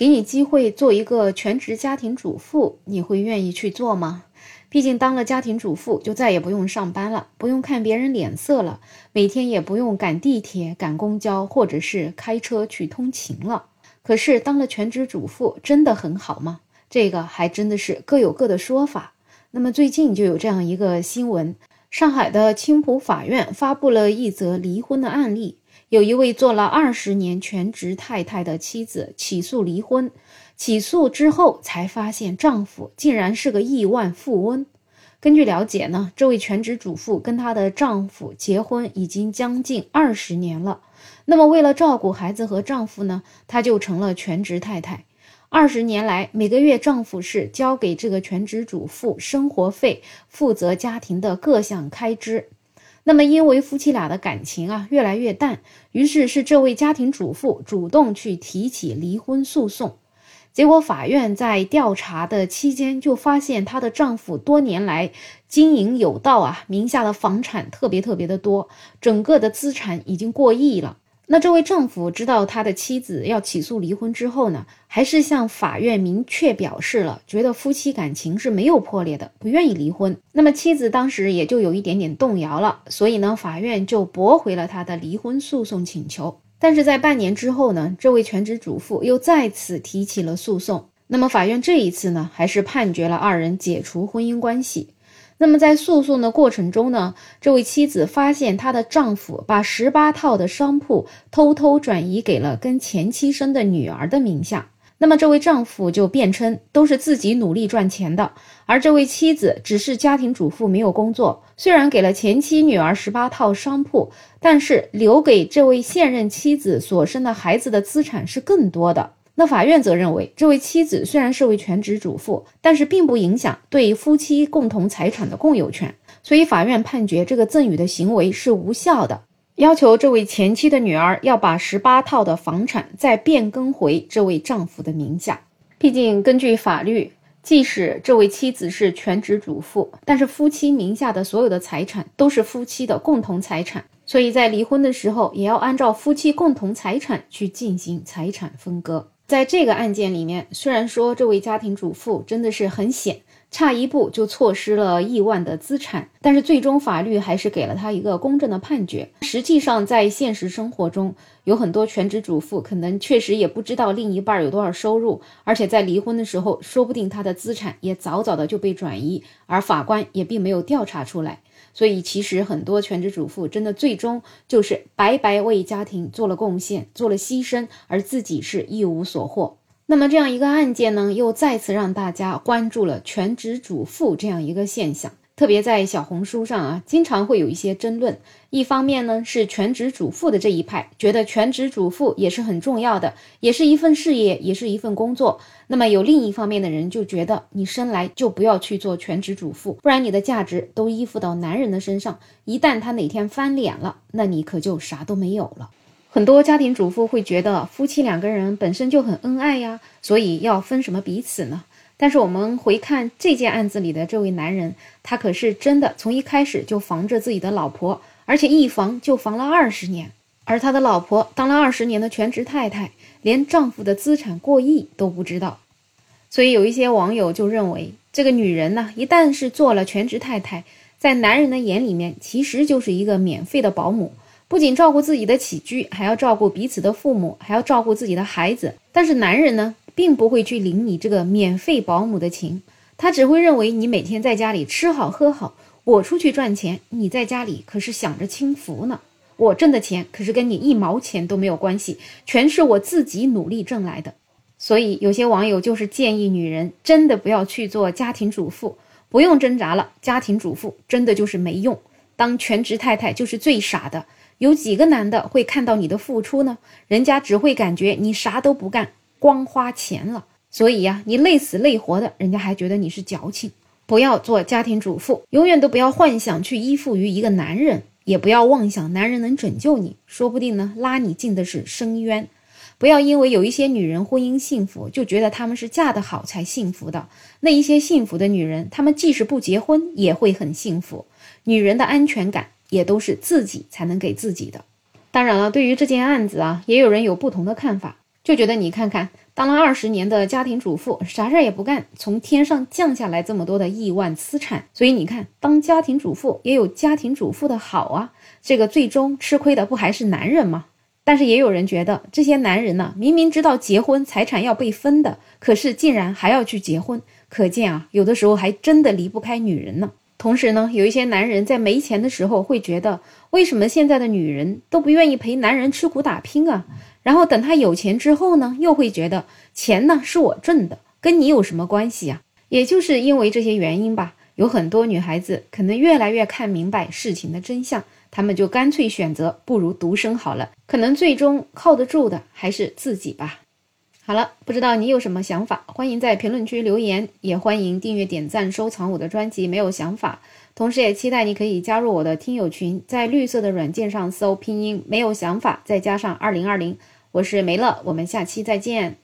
给你机会做一个全职家庭主妇，你会愿意去做吗？毕竟当了家庭主妇，就再也不用上班了，不用看别人脸色了，每天也不用赶地铁、赶公交，或者是开车去通勤了。可是当了全职主妇，真的很好吗？这个还真的是各有各的说法。那么最近就有这样一个新闻，上海的青浦法院发布了一则离婚的案例，有一位做了二十年全职太太的妻子起诉离婚。起诉之后，才发现丈夫竟然是个亿万富翁。根据了解呢，这位全职主妇跟她的丈夫结婚已经将近二十年了。那么，为了照顾孩子和丈夫呢，她就成了全职太太。二十年来，每个月丈夫是交给这个全职主妇生活费，负责家庭的各项开支。那么，因为夫妻俩的感情啊越来越淡，于是是这位家庭主妇主动去提起离婚诉讼。结果，法院在调查的期间就发现，她的丈夫多年来经营有道啊，名下的房产特别特别的多，整个的资产已经过亿了。那这位丈夫知道他的妻子要起诉离婚之后呢，还是向法院明确表示了，觉得夫妻感情是没有破裂的，不愿意离婚。那么妻子当时也就有一点点动摇了，所以呢，法院就驳回了他的离婚诉讼请求。但是在半年之后呢，这位全职主妇又再次提起了诉讼。那么法院这一次呢，还是判决了二人解除婚姻关系。那么在诉讼的过程中呢，这位妻子发现她的丈夫把十八套的商铺偷偷转移给了跟前妻生的女儿的名下。那么这位丈夫就辩称都是自己努力赚钱的，而这位妻子只是家庭主妇，没有工作。虽然给了前妻女儿十八套商铺，但是留给这位现任妻子所生的孩子的资产是更多的。那法院则认为，这位妻子虽然是位全职主妇，但是并不影响对夫妻共同财产的共有权，所以法院判决这个赠与的行为是无效的。要求这位前妻的女儿要把十八套的房产再变更回这位丈夫的名下。毕竟，根据法律，即使这位妻子是全职主妇，但是夫妻名下的所有的财产都是夫妻的共同财产，所以在离婚的时候也要按照夫妻共同财产去进行财产分割。在这个案件里面，虽然说这位家庭主妇真的是很险。差一步就错失了亿万的资产，但是最终法律还是给了他一个公正的判决。实际上，在现实生活中，有很多全职主妇可能确实也不知道另一半有多少收入，而且在离婚的时候，说不定他的资产也早早的就被转移，而法官也并没有调查出来。所以，其实很多全职主妇真的最终就是白白为家庭做了贡献、做了牺牲，而自己是一无所获。那么这样一个案件呢，又再次让大家关注了全职主妇这样一个现象。特别在小红书上啊，经常会有一些争论。一方面呢，是全职主妇的这一派觉得全职主妇也是很重要的，也是一份事业，也是一份工作。那么有另一方面的人就觉得，你生来就不要去做全职主妇，不然你的价值都依附到男人的身上，一旦他哪天翻脸了，那你可就啥都没有了。很多家庭主妇会觉得夫妻两个人本身就很恩爱呀，所以要分什么彼此呢？但是我们回看这件案子里的这位男人，他可是真的从一开始就防着自己的老婆，而且一防就防了二十年。而他的老婆当了二十年的全职太太，连丈夫的资产过亿都不知道。所以有一些网友就认为，这个女人呢，一旦是做了全职太太，在男人的眼里面，其实就是一个免费的保姆。不仅照顾自己的起居，还要照顾彼此的父母，还要照顾自己的孩子。但是男人呢，并不会去领你这个免费保姆的情，他只会认为你每天在家里吃好喝好，我出去赚钱，你在家里可是享着清福呢。我挣的钱可是跟你一毛钱都没有关系，全是我自己努力挣来的。所以有些网友就是建议女人真的不要去做家庭主妇，不用挣扎了，家庭主妇真的就是没用，当全职太太就是最傻的。有几个男的会看到你的付出呢？人家只会感觉你啥都不干，光花钱了。所以呀，你累死累活的，人家还觉得你是矫情。不要做家庭主妇，永远都不要幻想去依附于一个男人，也不要妄想男人能拯救你，说不定呢，拉你进的是深渊。不要因为有一些女人婚姻幸福，就觉得她们是嫁得好才幸福的。那一些幸福的女人，她们即使不结婚，也会很幸福。女人的安全感。也都是自己才能给自己的。当然了，对于这件案子啊，也有人有不同的看法。就觉得你看看，当了二十年的家庭主妇，啥事儿也不干，从天上降下来这么多的亿万资产，所以你看，当家庭主妇也有家庭主妇的好啊。这个最终吃亏的不还是男人吗？但是也有人觉得，这些男人呢，明明知道结婚财产要被分的，可是竟然还要去结婚，可见啊，有的时候还真的离不开女人呢。同时呢，有一些男人在没钱的时候会觉得，为什么现在的女人都不愿意陪男人吃苦打拼啊？然后等他有钱之后呢，又会觉得钱呢是我挣的，跟你有什么关系呀？也就是因为这些原因吧，有很多女孩子可能越来越看明白事情的真相，她们就干脆选择不如独生好了。可能最终靠得住的还是自己吧。好了，不知道你有什么想法，欢迎在评论区留言，也欢迎订阅、点赞、收藏我的专辑。没有想法，同时也期待你可以加入我的听友群，在绿色的软件上搜拼音“没有想法”，再加上二零二零，我是梅乐，我们下期再见。